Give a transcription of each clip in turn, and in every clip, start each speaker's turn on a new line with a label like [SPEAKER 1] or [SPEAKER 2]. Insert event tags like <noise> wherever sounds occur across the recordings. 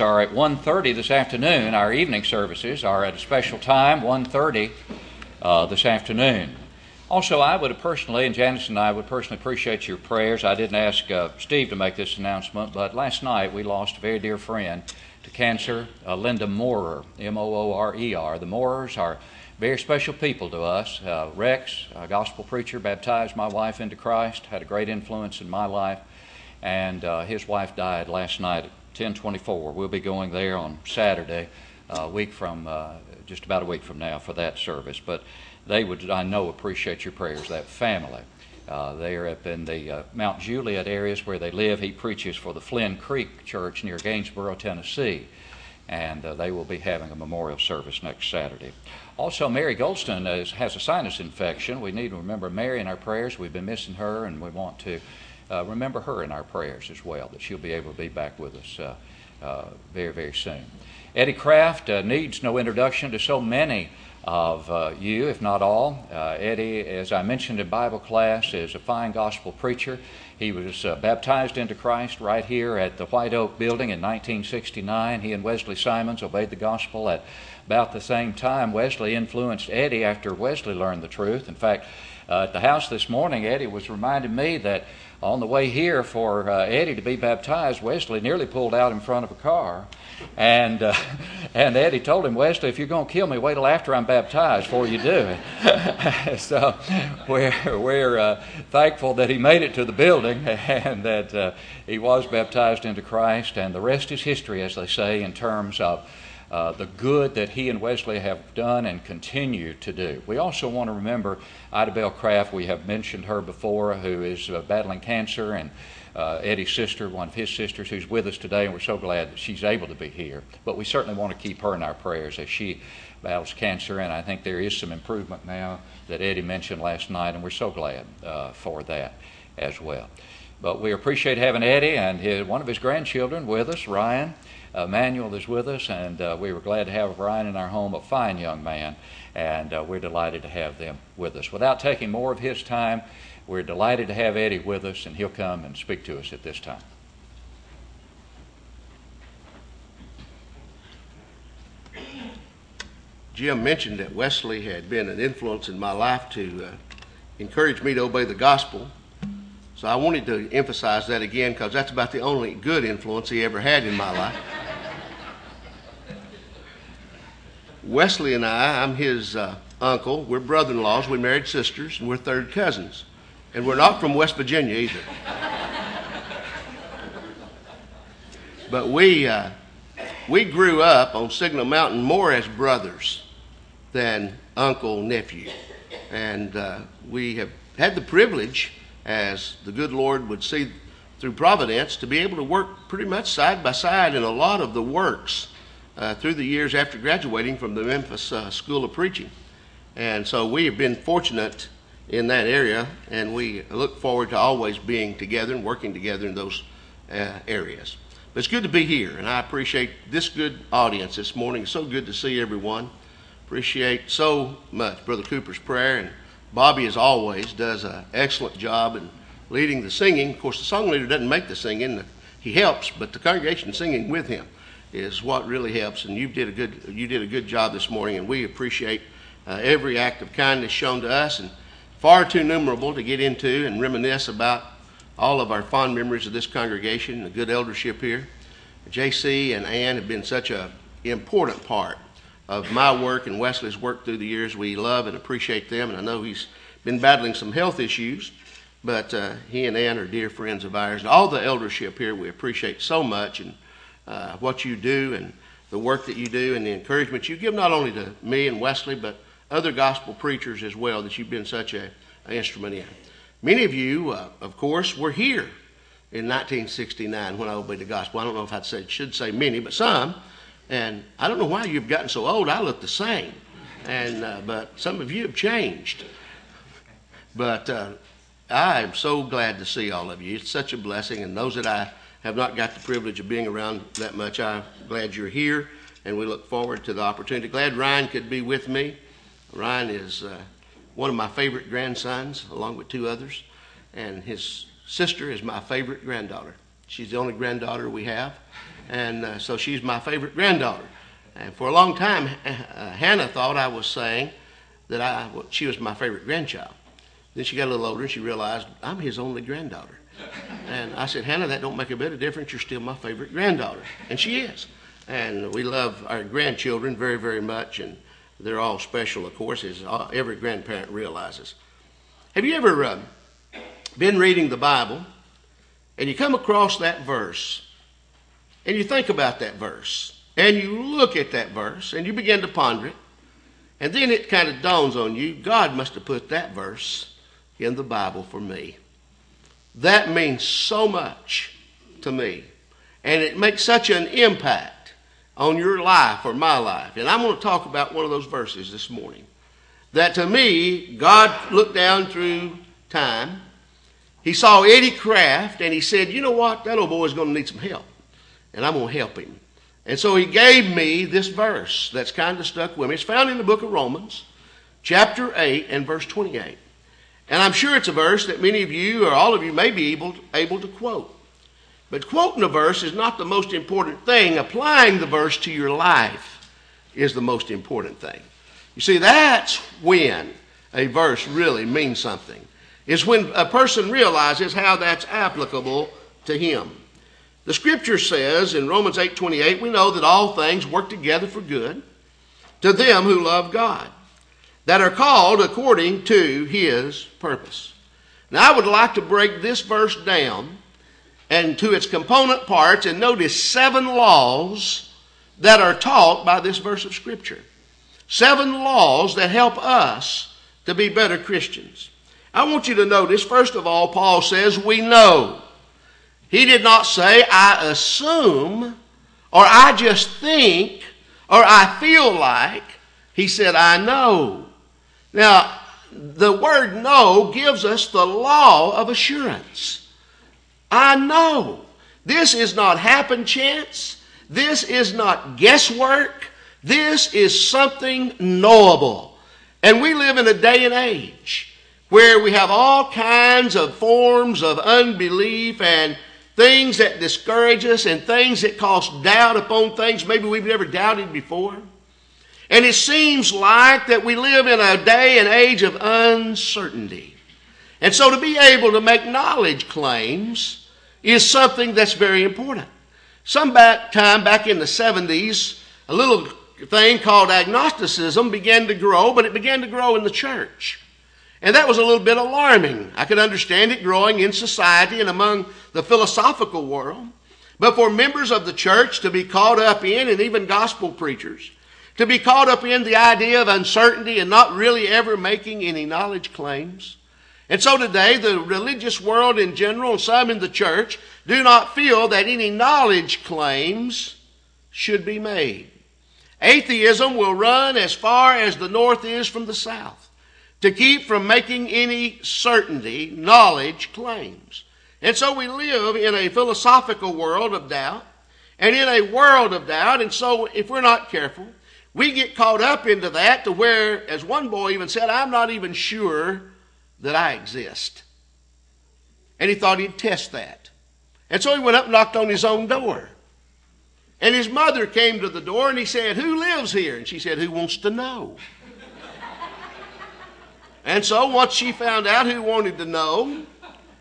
[SPEAKER 1] are at 1.30 this afternoon. Our evening services are at a special time, 1.30 uh, this afternoon. Also, I would personally, and Janice and I would personally appreciate your prayers. I didn't ask uh, Steve to make this announcement, but last night we lost a very dear friend to cancer, uh, Linda Moorer, M O O R E R. The Moorers are very special people to us. Uh, Rex, a gospel preacher, baptized my wife into Christ, had a great influence in my life, and uh, his wife died last night 1024. We'll be going there on Saturday, a week from, uh, just about a week from now for that service. But they would, I know, appreciate your prayers, that family. Uh, they are up in the uh, Mount Juliet areas where they live. He preaches for the Flynn Creek Church near Gainesboro, Tennessee. And uh, they will be having a memorial service next Saturday. Also, Mary Goldston is, has a sinus infection. We need to remember Mary in our prayers. We've been missing her, and we want to uh, remember her in our prayers as well, that she'll be able to be back with us uh, uh, very, very soon. Eddie Kraft uh, needs no introduction to so many of uh, you, if not all. Uh, Eddie, as I mentioned in Bible class, is a fine gospel preacher. He was baptized into Christ right here at the White Oak Building in 1969. He and Wesley Simons obeyed the gospel at about the same time. Wesley influenced Eddie after Wesley learned the truth. In fact, at the house this morning, Eddie was reminding me that on the way here for uh, Eddie to be baptized, Wesley nearly pulled out in front of a car. And, uh, <laughs> and Eddie told him, Wesley, if you're going to kill me, wait till after I'm baptized before you do it. <laughs> so we're, we're uh, thankful that he made it to the building <laughs> and that uh, he was baptized into Christ. And the rest is history, as they say, in terms of uh, the good that he and Wesley have done and continue to do. We also want to remember Ida Bell Craft. We have mentioned her before, who is uh, battling cancer, and uh, Eddie's sister, one of his sisters, who's with us today, and we're so glad that she's able to be here. But we certainly want to keep her in our prayers as she battles cancer, and I think there is some improvement now that Eddie mentioned last night, and we're so glad uh, for that as well. But we appreciate having Eddie and his, one of his grandchildren with us, Ryan. Manuel is with us, and uh, we were glad to have Ryan in our home, a fine young man, and uh, we're delighted to have them with us. Without taking more of his time, we're delighted to have Eddie with us, and he'll come and speak to us at this time.
[SPEAKER 2] Jim mentioned that Wesley had been an influence in my life to uh, encourage me to obey the gospel. So I wanted to emphasize that again because that's about the only good influence he ever had in my life. Wesley and I, I'm his uh, uncle. We're brother in laws. We married sisters, and we're third cousins. And we're not from West Virginia either. but we, uh, we grew up on Signal Mountain more as brothers than uncle, nephew. And uh, we have had the privilege, as the good Lord would see through providence, to be able to work pretty much side by side in a lot of the works uh, through the years after graduating from the Memphis uh, School of Preaching. And so we have been fortunate in that area, and we look forward to always being together and working together in those uh, areas. But it's good to be here, and I appreciate this good audience this morning. It's so good to see everyone. Appreciate so much Brother Cooper's prayer, and Bobby, as always, does an excellent job in leading the singing. Of course, the song leader doesn't make the singing; he helps, but the congregation singing with him is what really helps. And you did a good you did a good job this morning, and we appreciate uh, every act of kindness shown to us, and far too numerable to get into and reminisce about all of our fond memories of this congregation, the good eldership here. J.C. and Ann have been such an important part of my work and Wesley's work through the years. We love and appreciate them, and I know he's been battling some health issues, but uh, he and Ann are dear friends of ours. And all the eldership here we appreciate so much, and uh, what you do and the work that you do and the encouragement you give not only to me and Wesley, but other gospel preachers as well that you've been such a, instrument in. Many of you, uh, of course, were here in 1969 when I obeyed the gospel. I don't know if I should say many, but some. And I don't know why you've gotten so old. I look the same. And, uh, but some of you have changed. But uh, I am so glad to see all of you. It's such a blessing. And those that I have not got the privilege of being around that much. I'm glad you're here, and we look forward to the opportunity. Glad Ryan could be with me. Ryan is uh, one of my favorite grandsons, along with two others, and his sister is my favorite granddaughter. She's the only granddaughter we have, And uh, so she's my favorite granddaughter. And for a long time, uh, Hannah thought I was saying that I, well, she was my favorite grandchild. Then she got a little older and she realized I'm his only granddaughter. And I said, Hannah, that don't make a bit of difference. You're still my favorite granddaughter. And she is. And we love our grandchildren very, very much. And they're all special, of course, as every grandparent realizes. Have you ever uh, been reading the Bible and you come across that verse and you think about that verse and you look at that verse and you begin to ponder it and then it kind of dawns on you God must have put that verse in the Bible for me. That means so much to me. And it makes such an impact on your life or my life. And I'm going to talk about one of those verses this morning. That to me, God looked down through time. He saw Eddie Kraft and he said, You know what? That old is going to need some help. And I'm going to help him. And so he gave me this verse that's kind of stuck with me. It's found in the book of Romans, chapter 8 and verse 28. And I'm sure it's a verse that many of you or all of you may be able, able to quote. But quoting a verse is not the most important thing. Applying the verse to your life is the most important thing. You see, that's when a verse really means something. Is when a person realizes how that's applicable to him. The scripture says in Romans 8:28, we know that all things work together for good to them who love God that are called according to his purpose. Now, I would like to break this verse down and to its component parts and notice seven laws that are taught by this verse of Scripture. Seven laws that help us to be better Christians. I want you to notice, first of all, Paul says, We know. He did not say, I assume, or I just think, or I feel like. He said, I know. Now, the word know gives us the law of assurance. I know. This is not happen chance. This is not guesswork. This is something knowable. And we live in a day and age where we have all kinds of forms of unbelief and things that discourage us and things that cause doubt upon things maybe we've never doubted before. And it seems like that we live in a day and age of uncertainty. And so to be able to make knowledge claims is something that's very important. Some back time back in the 70s, a little thing called agnosticism began to grow, but it began to grow in the church. And that was a little bit alarming. I could understand it growing in society and among the philosophical world. But for members of the church to be caught up in, and even gospel preachers, to be caught up in the idea of uncertainty and not really ever making any knowledge claims. And so today, the religious world in general, and some in the church, do not feel that any knowledge claims should be made. Atheism will run as far as the north is from the south to keep from making any certainty, knowledge claims. And so we live in a philosophical world of doubt and in a world of doubt. And so if we're not careful, we get caught up into that to where, as one boy even said, I'm not even sure that I exist. And he thought he'd test that. And so he went up and knocked on his own door. And his mother came to the door and he said, Who lives here? And she said, Who wants to know? And so once she found out who wanted to know,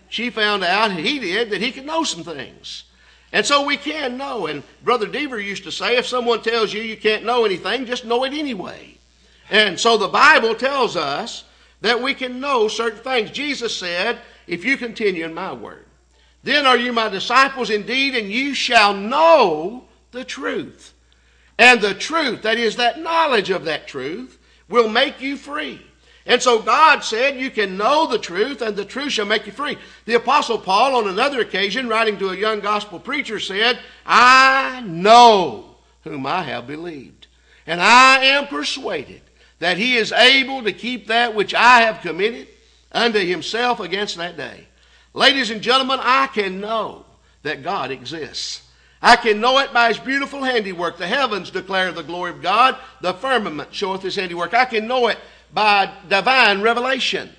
[SPEAKER 2] she found out he did that he could know some things. And so we can know. And Brother Deaver used to say, if someone tells you you can't know anything, just know it anyway. And so the Bible tells us that we can know certain things. Jesus said, if you continue in my word, then are you my disciples indeed, and you shall know the truth. And the truth, that is, that knowledge of that truth, will make you free. And so God said, You can know the truth, and the truth shall make you free. The Apostle Paul, on another occasion, writing to a young gospel preacher, said, I know whom I have believed, and I am persuaded that he is able to keep that which I have committed unto himself against that day. Ladies and gentlemen, I can know that God exists. I can know it by his beautiful handiwork. The heavens declare the glory of God, the firmament showeth his handiwork. I can know it by divine revelation.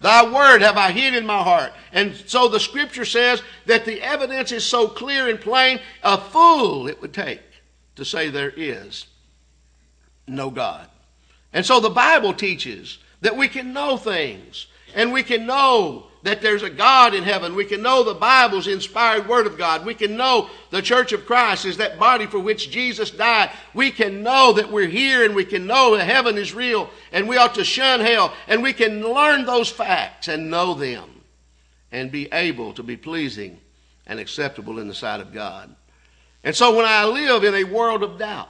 [SPEAKER 2] Thy word have I hid in my heart. And so the scripture says that the evidence is so clear and plain, a fool it would take to say there is no God. And so the Bible teaches that we can know things and we can know that there's a God in heaven. We can know the Bible's inspired Word of God. We can know the Church of Christ is that body for which Jesus died. We can know that we're here and we can know that heaven is real and we ought to shun hell. And we can learn those facts and know them and be able to be pleasing and acceptable in the sight of God. And so when I live in a world of doubt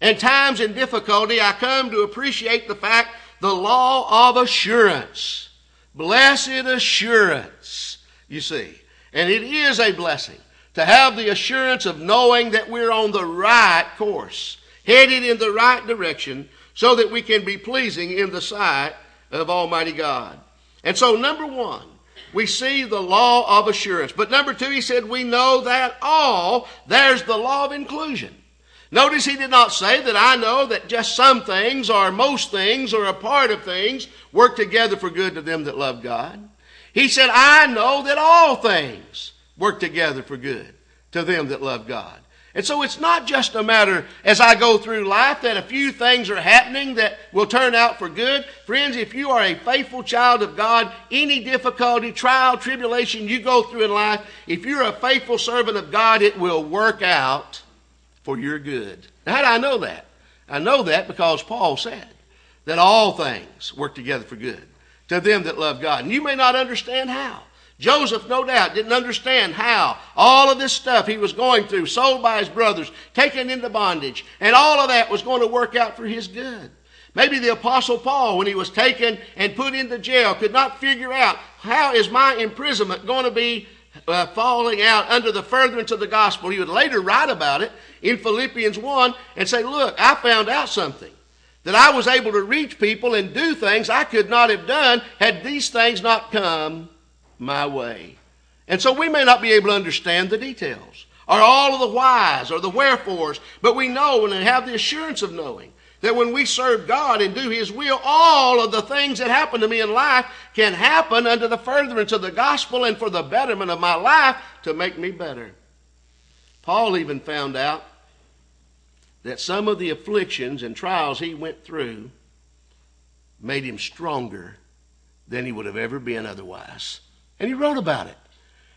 [SPEAKER 2] and times in difficulty, I come to appreciate the fact the law of assurance Blessed assurance, you see. And it is a blessing to have the assurance of knowing that we're on the right course, headed in the right direction, so that we can be pleasing in the sight of Almighty God. And so, number one, we see the law of assurance. But number two, he said, we know that all, there's the law of inclusion. Notice he did not say that I know that just some things or most things or a part of things work together for good to them that love God. He said, I know that all things work together for good to them that love God. And so it's not just a matter as I go through life that a few things are happening that will turn out for good. Friends, if you are a faithful child of God, any difficulty, trial, tribulation you go through in life, if you're a faithful servant of God, it will work out for your good. Now, how do I know that? I know that because Paul said that all things work together for good to them that love God. And you may not understand how. Joseph, no doubt, didn't understand how all of this stuff he was going through, sold by his brothers, taken into bondage, and all of that was going to work out for his good. Maybe the Apostle Paul, when he was taken and put into jail, could not figure out how is my imprisonment going to be uh, falling out under the furtherance of the gospel. He would later write about it in Philippians 1 and say, Look, I found out something. That I was able to reach people and do things I could not have done had these things not come my way. And so we may not be able to understand the details or all of the whys or the wherefores, but we know and have the assurance of knowing that when we serve God and do His will, all of the things that happen to me in life can happen under the furtherance of the gospel and for the betterment of my life to make me better. Paul even found out that some of the afflictions and trials he went through made him stronger than he would have ever been otherwise. And he wrote about it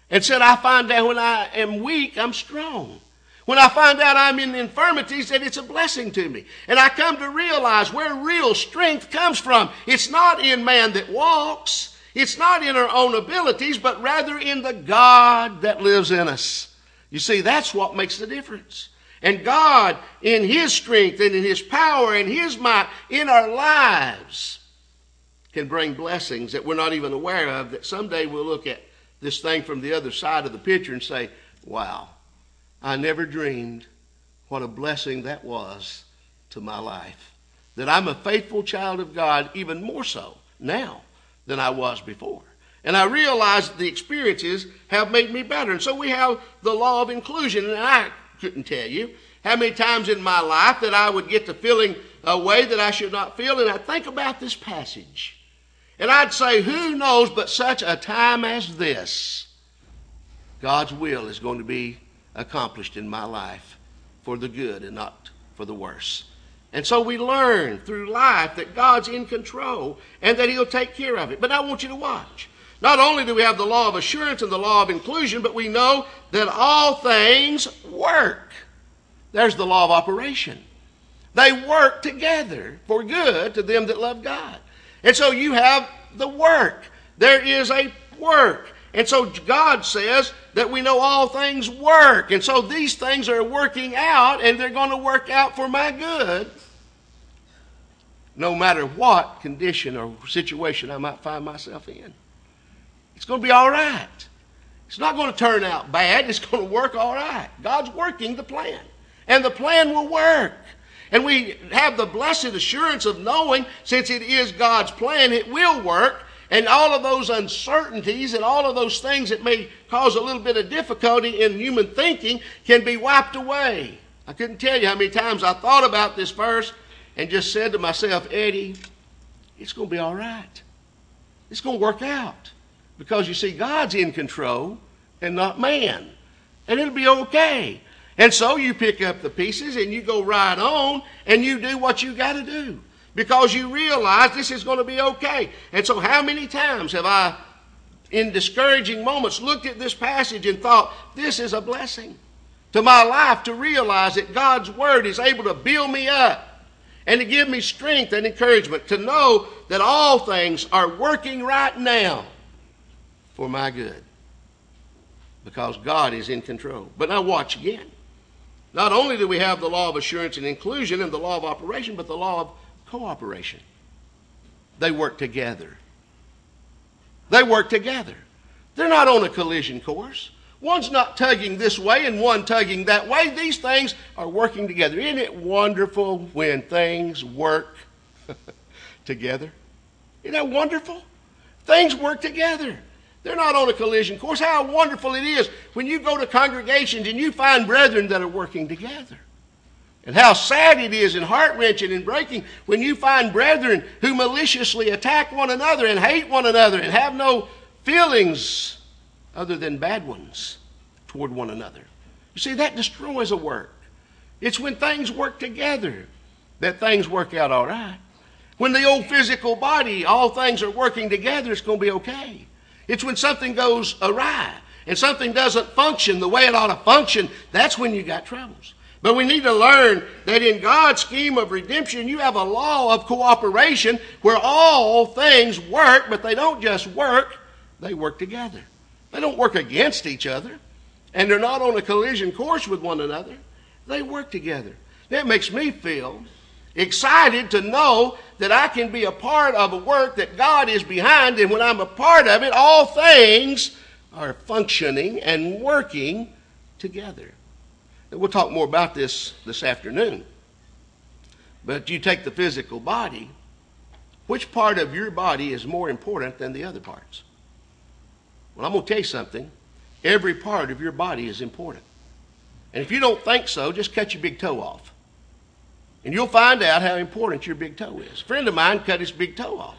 [SPEAKER 2] and said, I find that when I am weak, I'm strong. When I find out I'm in infirmities, that it's a blessing to me. And I come to realize where real strength comes from. It's not in man that walks. It's not in our own abilities, but rather in the God that lives in us. You see, that's what makes the difference. And God, in His strength and in His power and His might in our lives, can bring blessings that we're not even aware of. That someday we'll look at this thing from the other side of the picture and say, wow, I never dreamed what a blessing that was to my life. That I'm a faithful child of God even more so now than I was before. And I realize that the experiences have made me better. And so we have the law of inclusion. And I couldn't tell you how many times in my life that I would get to feeling a way that I should not feel. And I'd think about this passage. And I'd say, who knows but such a time as this, God's will is going to be accomplished in my life for the good and not for the worse. And so we learn through life that God's in control and that He'll take care of it. But I want you to watch. Not only do we have the law of assurance and the law of inclusion, but we know that all things work. There's the law of operation. They work together for good to them that love God. And so you have the work. There is a work. And so God says that we know all things work. And so these things are working out and they're going to work out for my good no matter what condition or situation I might find myself in. It's going to be all right. It's not going to turn out bad. It's going to work all right. God's working the plan. And the plan will work. And we have the blessed assurance of knowing, since it is God's plan, it will work. And all of those uncertainties and all of those things that may cause a little bit of difficulty in human thinking can be wiped away. I couldn't tell you how many times I thought about this verse and just said to myself, Eddie, it's going to be all right. It's going to work out. Because you see, God's in control and not man. And it'll be okay. And so you pick up the pieces and you go right on and you do what you got to do because you realize this is going to be okay. And so, how many times have I, in discouraging moments, looked at this passage and thought, this is a blessing to my life to realize that God's Word is able to build me up and to give me strength and encouragement to know that all things are working right now for my good because God is in control. But now, watch again. Not only do we have the law of assurance and inclusion and the law of operation, but the law of cooperation. They work together. They work together. They're not on a collision course. One's not tugging this way and one tugging that way. These things are working together. Isn't it wonderful when things work <laughs> together? Isn't that wonderful? Things work together. They're not on a collision course. How wonderful it is when you go to congregations and you find brethren that are working together. And how sad it is and heart wrenching and breaking when you find brethren who maliciously attack one another and hate one another and have no feelings other than bad ones toward one another. You see, that destroys a work. It's when things work together that things work out all right. When the old physical body, all things are working together, it's going to be okay. It's when something goes awry and something doesn't function the way it ought to function, that's when you got troubles. But we need to learn that in God's scheme of redemption, you have a law of cooperation where all things work, but they don't just work, they work together. They don't work against each other, and they're not on a collision course with one another. They work together. That makes me feel excited to know that I can be a part of a work that God is behind, and when I'm a part of it, all things are functioning and working together. We'll talk more about this this afternoon. But you take the physical body, which part of your body is more important than the other parts? Well, I'm going to tell you something. Every part of your body is important. And if you don't think so, just cut your big toe off. And you'll find out how important your big toe is. A friend of mine cut his big toe off.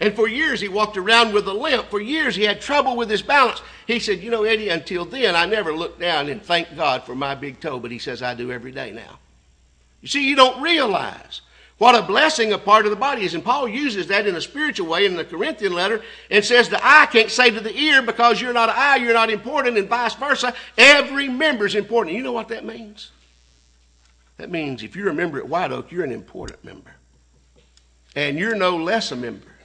[SPEAKER 2] And for years he walked around with a limp. For years he had trouble with his balance. He said, You know, Eddie, until then I never looked down and thanked God for my big toe, but he says I do every day now. You see, you don't realize what a blessing a part of the body is. And Paul uses that in a spiritual way in the Corinthian letter and says the eye can't say to the ear, because you're not an eye, you're not important, and vice versa. Every member is important. You know what that means? That means if you're a member at White Oak, you're an important member. And you're no less a member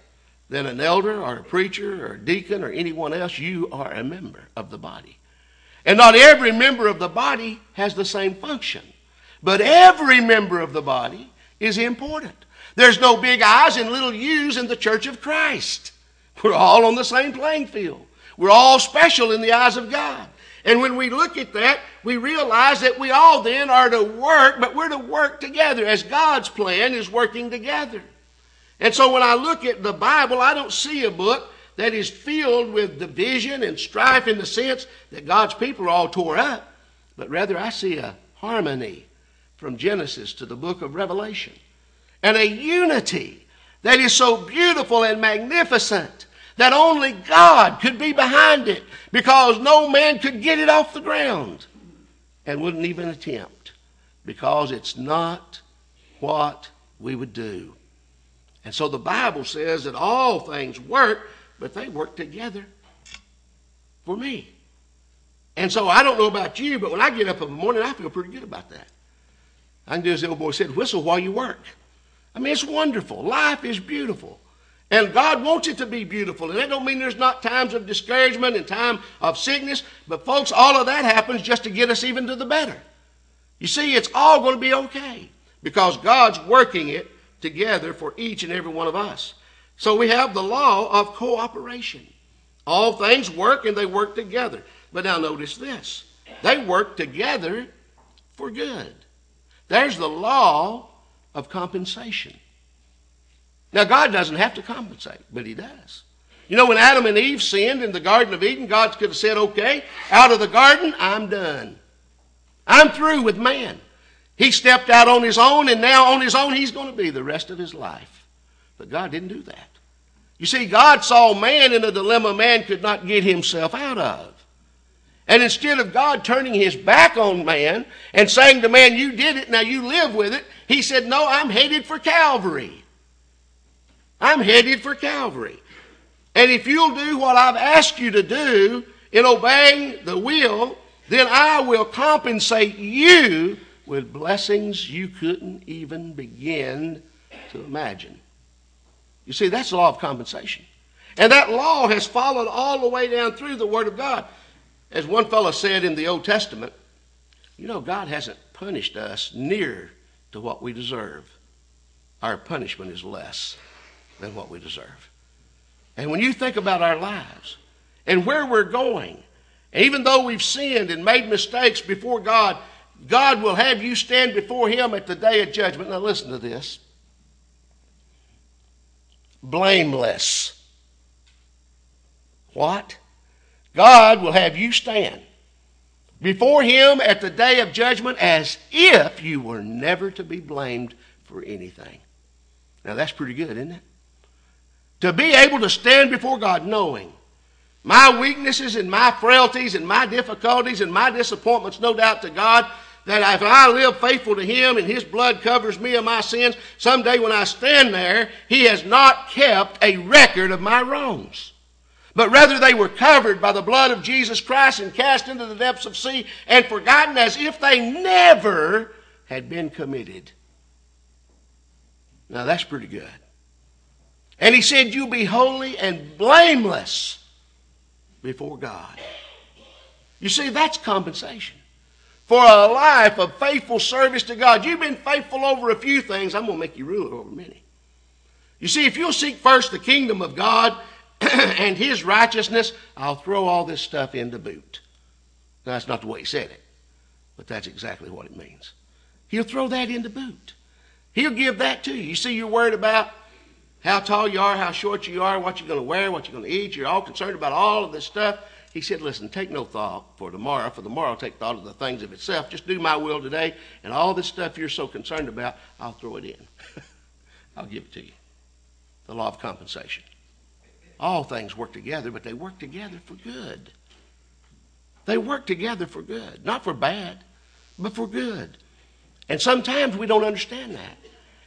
[SPEAKER 2] than an elder or a preacher or a deacon or anyone else. You are a member of the body. And not every member of the body has the same function, but every member of the body is important. There's no big I's and little U's in the church of Christ. We're all on the same playing field. We're all special in the eyes of God. And when we look at that, we realize that we all then are to work, but we're to work together as God's plan is working together. And so when I look at the Bible, I don't see a book that is filled with division and strife in the sense that God's people are all tore up, but rather I see a harmony from Genesis to the book of Revelation and a unity that is so beautiful and magnificent that only God could be behind it because no man could get it off the ground and wouldn't even attempt because it's not what we would do. And so the Bible says that all things work, but they work together for me. And so I don't know about you, but when I get up in the morning, I feel pretty good about that. I can do as the old boy said, whistle while you work. I mean, it's wonderful. Life is beautiful. And God wants it to be beautiful. And that don't mean there's not times of discouragement and time of sickness. But folks, all of that happens just to get us even to the better. You see, it's all going to be okay because God's working it together for each and every one of us. So we have the law of cooperation. All things work and they work together. But now notice this. They work together for good. There's the law of compensation. Now, God doesn't have to compensate, but He does. You know, when Adam and Eve sinned in the Garden of Eden, God could have said, okay, out of the garden, I'm done. I'm through with man. He stepped out on his own, and now on his own, he's going to be the rest of his life. But God didn't do that. You see, God saw man in a dilemma man could not get himself out of. And instead of God turning his back on man and saying to man, You did it, now you live with it, he said, No, I'm headed for Calvary. I'm headed for Calvary. And if you'll do what I've asked you to do in obeying the will, then I will compensate you with blessings you couldn't even begin to imagine. You see, that's the law of compensation. And that law has followed all the way down through the Word of God. As one fellow said in the Old Testament, you know, God hasn't punished us near to what we deserve. Our punishment is less than what we deserve. And when you think about our lives and where we're going, even though we've sinned and made mistakes before God, God will have you stand before Him at the day of judgment. Now, listen to this blameless. What? God will have you stand before Him at the day of judgment as if you were never to be blamed for anything. Now, that's pretty good, isn't it? To be able to stand before God knowing my weaknesses and my frailties and my difficulties and my disappointments, no doubt to God, that if I live faithful to Him and His blood covers me of my sins, someday when I stand there, He has not kept a record of my wrongs but rather they were covered by the blood of Jesus Christ and cast into the depths of sea and forgotten as if they never had been committed. Now that's pretty good. And he said, You'll be holy and blameless before God. You see, that's compensation. For a life of faithful service to God. You've been faithful over a few things. I'm going to make you ruler over many. You see, if you'll seek first the kingdom of God <clears throat> and his righteousness, I'll throw all this stuff into boot. Now, that's not the way he said it, but that's exactly what it means. He'll throw that into boot. He'll give that to you. You see, you're worried about how tall you are, how short you are, what you're going to wear, what you're going to eat. You're all concerned about all of this stuff. He said, Listen, take no thought for tomorrow, for tomorrow take thought of the things of itself. Just do my will today, and all this stuff you're so concerned about, I'll throw it in. <laughs> I'll give it to you. The law of compensation. All things work together, but they work together for good. They work together for good, not for bad, but for good. And sometimes we don't understand that.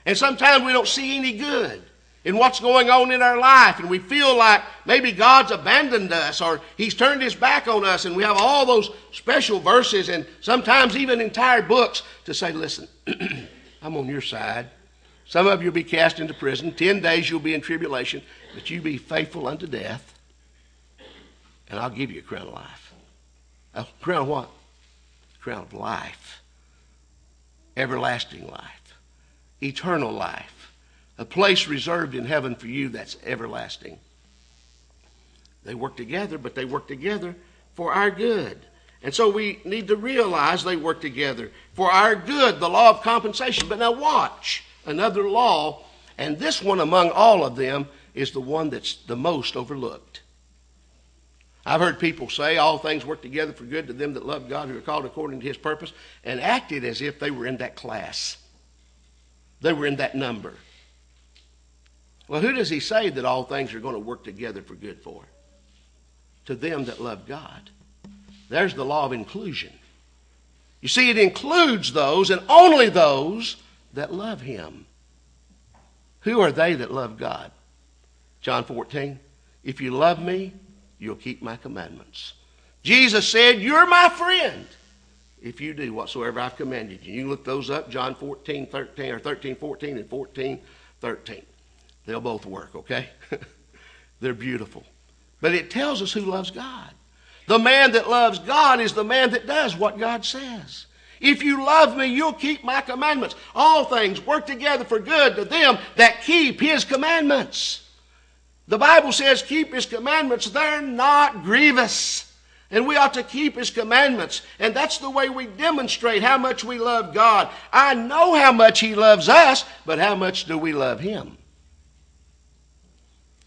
[SPEAKER 2] And sometimes we don't see any good in what's going on in our life, and we feel like maybe God's abandoned us or He's turned His back on us, and we have all those special verses and sometimes even entire books to say, Listen, <clears throat> I'm on your side. Some of you will be cast into prison. Ten days you'll be in tribulation but you be faithful unto death, and I'll give you a crown of life. A crown of what? A crown of life. Everlasting life. Eternal life. A place reserved in heaven for you that's everlasting. They work together, but they work together for our good. And so we need to realize they work together for our good, the law of compensation. But now watch another law, and this one among all of them is the one that's the most overlooked. I've heard people say all things work together for good to them that love God who are called according to his purpose and acted as if they were in that class. They were in that number. Well, who does he say that all things are going to work together for good for? To them that love God. There's the law of inclusion. You see, it includes those and only those that love him. Who are they that love God? John 14, if you love me, you'll keep my commandments. Jesus said, You're my friend if you do whatsoever I've commanded you. You can look those up, John 14, 13, or 13, 14, and 14, 13. They'll both work, okay? <laughs> They're beautiful. But it tells us who loves God. The man that loves God is the man that does what God says. If you love me, you'll keep my commandments. All things work together for good to them that keep his commandments. The Bible says, keep his commandments. They're not grievous. And we ought to keep his commandments. And that's the way we demonstrate how much we love God. I know how much he loves us, but how much do we love him?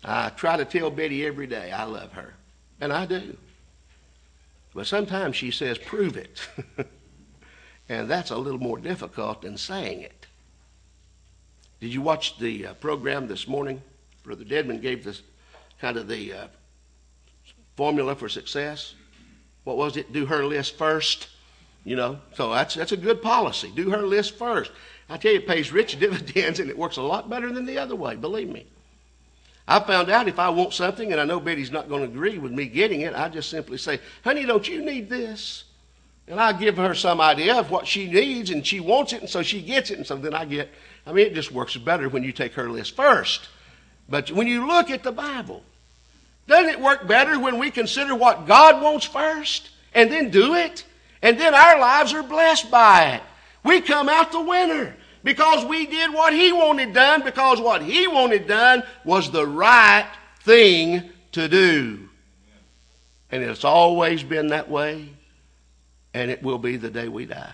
[SPEAKER 2] I try to tell Betty every day I love her. And I do. But sometimes she says, prove it. <laughs> and that's a little more difficult than saying it. Did you watch the uh, program this morning? Brother Dedman gave this kind of the uh, formula for success. What was it? Do her list first. You know, so that's that's a good policy. Do her list first. I tell you, it pays rich <laughs> dividends, and it works a lot better than the other way. Believe me. I found out if I want something and I know Betty's not going to agree with me getting it, I just simply say, "Honey, don't you need this?" And I give her some idea of what she needs, and she wants it, and so she gets it, and so then I get. I mean, it just works better when you take her list first. But when you look at the Bible, doesn't it work better when we consider what God wants first and then do it? And then our lives are blessed by it. We come out the winner because we did what He wanted done, because what He wanted done was the right thing to do. And it's always been that way, and it will be the day we die.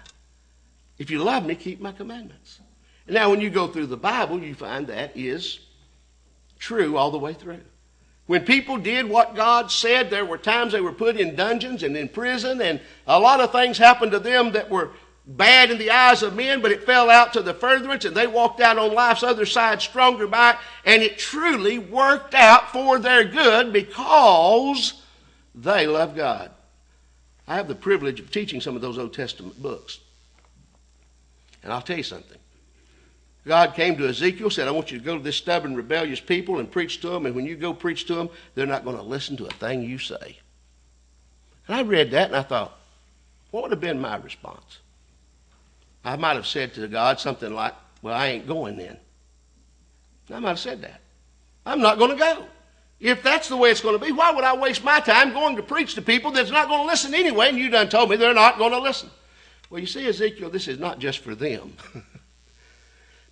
[SPEAKER 2] If you love me, keep my commandments. And now, when you go through the Bible, you find that is true all the way through. When people did what God said, there were times they were put in dungeons and in prison, and a lot of things happened to them that were bad in the eyes of men, but it fell out to the furtherance, and they walked out on life's other side stronger by it, and it truly worked out for their good because they love God. I have the privilege of teaching some of those Old Testament books. And I'll tell you something. God came to Ezekiel, said, I want you to go to this stubborn, rebellious people and preach to them. And when you go preach to them, they're not going to listen to a thing you say. And I read that and I thought, what would have been my response? I might have said to God something like, Well, I ain't going then. I might have said that. I'm not going to go. If that's the way it's going to be, why would I waste my time going to preach to people that's not going to listen anyway? And you done told me they're not going to listen. Well, you see, Ezekiel, this is not just for them. <laughs>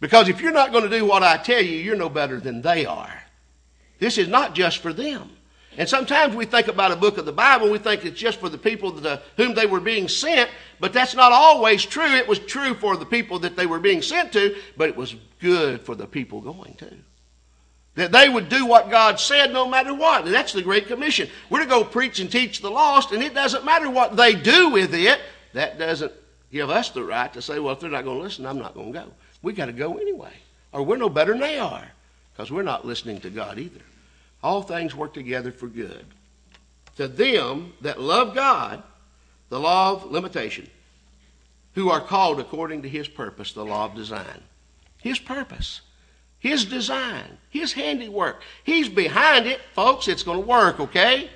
[SPEAKER 2] Because if you're not going to do what I tell you, you're no better than they are. This is not just for them. And sometimes we think about a book of the Bible, we think it's just for the people to uh, whom they were being sent, but that's not always true. It was true for the people that they were being sent to, but it was good for the people going to. That they would do what God said no matter what. And that's the Great Commission. We're to go preach and teach the lost, and it doesn't matter what they do with it. That doesn't give us the right to say, well, if they're not going to listen, I'm not going to go. We got to go anyway. Or we're no better than they are because we're not listening to God either. All things work together for good. To them that love God, the law of limitation, who are called according to his purpose, the law of design. His purpose, his design, his handiwork. He's behind it, folks. It's going to work, okay?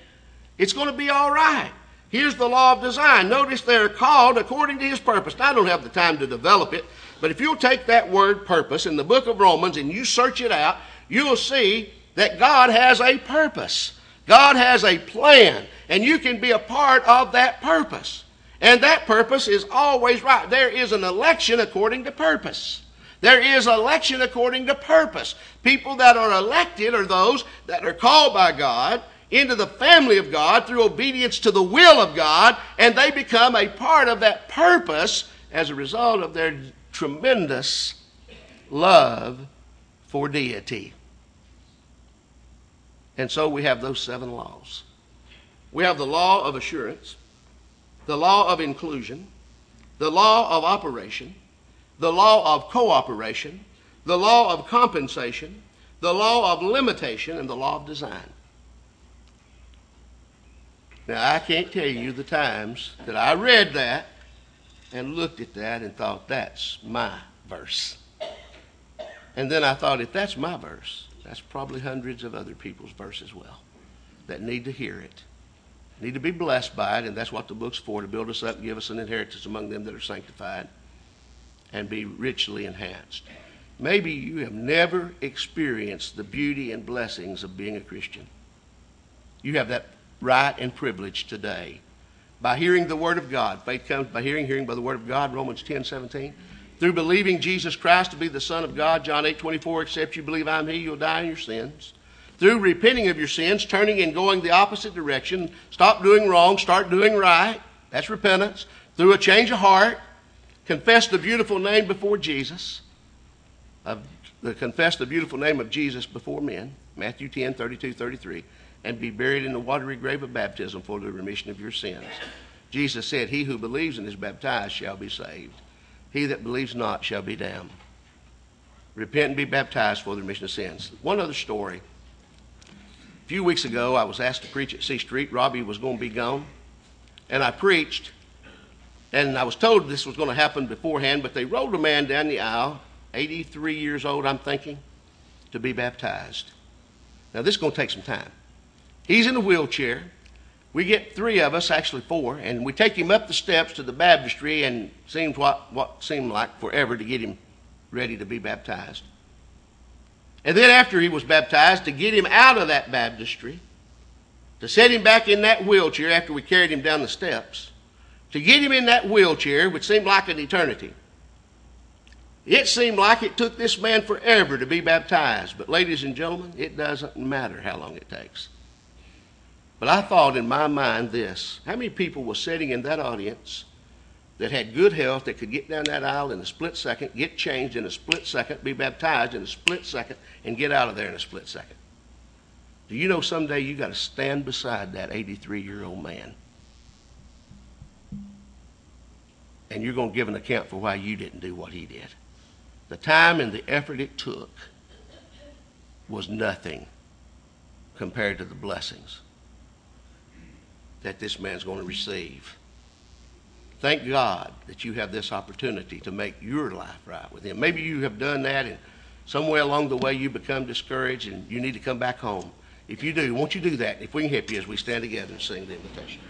[SPEAKER 2] It's going to be all right. Here's the law of design. Notice they're called according to his purpose. Now, I don't have the time to develop it, but if you'll take that word purpose in the book of Romans and you search it out, you'll see that God has a purpose. God has a plan, and you can be a part of that purpose. And that purpose is always right. There is an election according to purpose. There is election according to purpose. People that are elected are those that are called by God into the family of God through obedience to the will of God, and they become a part of that purpose as a result of their tremendous love for deity. And so we have those seven laws. We have the law of assurance, the law of inclusion, the law of operation, the law of cooperation, the law of compensation, the law of limitation, and the law of design. Now, I can't tell you the times that I read that and looked at that and thought, that's my verse. And then I thought, if that's my verse, that's probably hundreds of other people's verse as well that need to hear it, need to be blessed by it, and that's what the book's for to build us up, give us an inheritance among them that are sanctified, and be richly enhanced. Maybe you have never experienced the beauty and blessings of being a Christian. You have that right and privilege today by hearing the Word of God. Faith comes by hearing, hearing by the Word of God, Romans 10 17. Through believing Jesus Christ to be the Son of God, John 8 24, except you believe I'm He, you'll die in your sins. Through repenting of your sins, turning and going the opposite direction, stop doing wrong, start doing right. That's repentance. Through a change of heart, confess the beautiful name before Jesus. Uh, confess the beautiful name of Jesus before men. Matthew 10 32 33 and be buried in the watery grave of baptism for the remission of your sins. Jesus said, He who believes and is baptized shall be saved. He that believes not shall be damned. Repent and be baptized for the remission of sins. One other story. A few weeks ago, I was asked to preach at C Street. Robbie was going to be gone. And I preached. And I was told this was going to happen beforehand, but they rolled a man down the aisle, 83 years old, I'm thinking, to be baptized. Now, this is going to take some time. He's in a wheelchair. We get three of us, actually four, and we take him up the steps to the baptistry, and seemed what, what seemed like forever to get him ready to be baptized. And then after he was baptized, to get him out of that baptistry, to set him back in that wheelchair after we carried him down the steps, to get him in that wheelchair, which seemed like an eternity. It seemed like it took this man forever to be baptized. But, ladies and gentlemen, it doesn't matter how long it takes. But I thought in my mind this how many people were sitting in that audience that had good health that could get down that aisle in a split second, get changed in a split second, be baptized in a split second, and get out of there in a split second? Do you know someday you got to stand beside that 83 year old man? And you're going to give an account for why you didn't do what he did. The time and the effort it took was nothing compared to the blessings that this man's going to receive. Thank God that you have this opportunity to make your life right with Him. Maybe you have done that, and somewhere along the way you become discouraged and you need to come back home. If you do, won't you do that? If we can help you as we stand together and sing the invitation.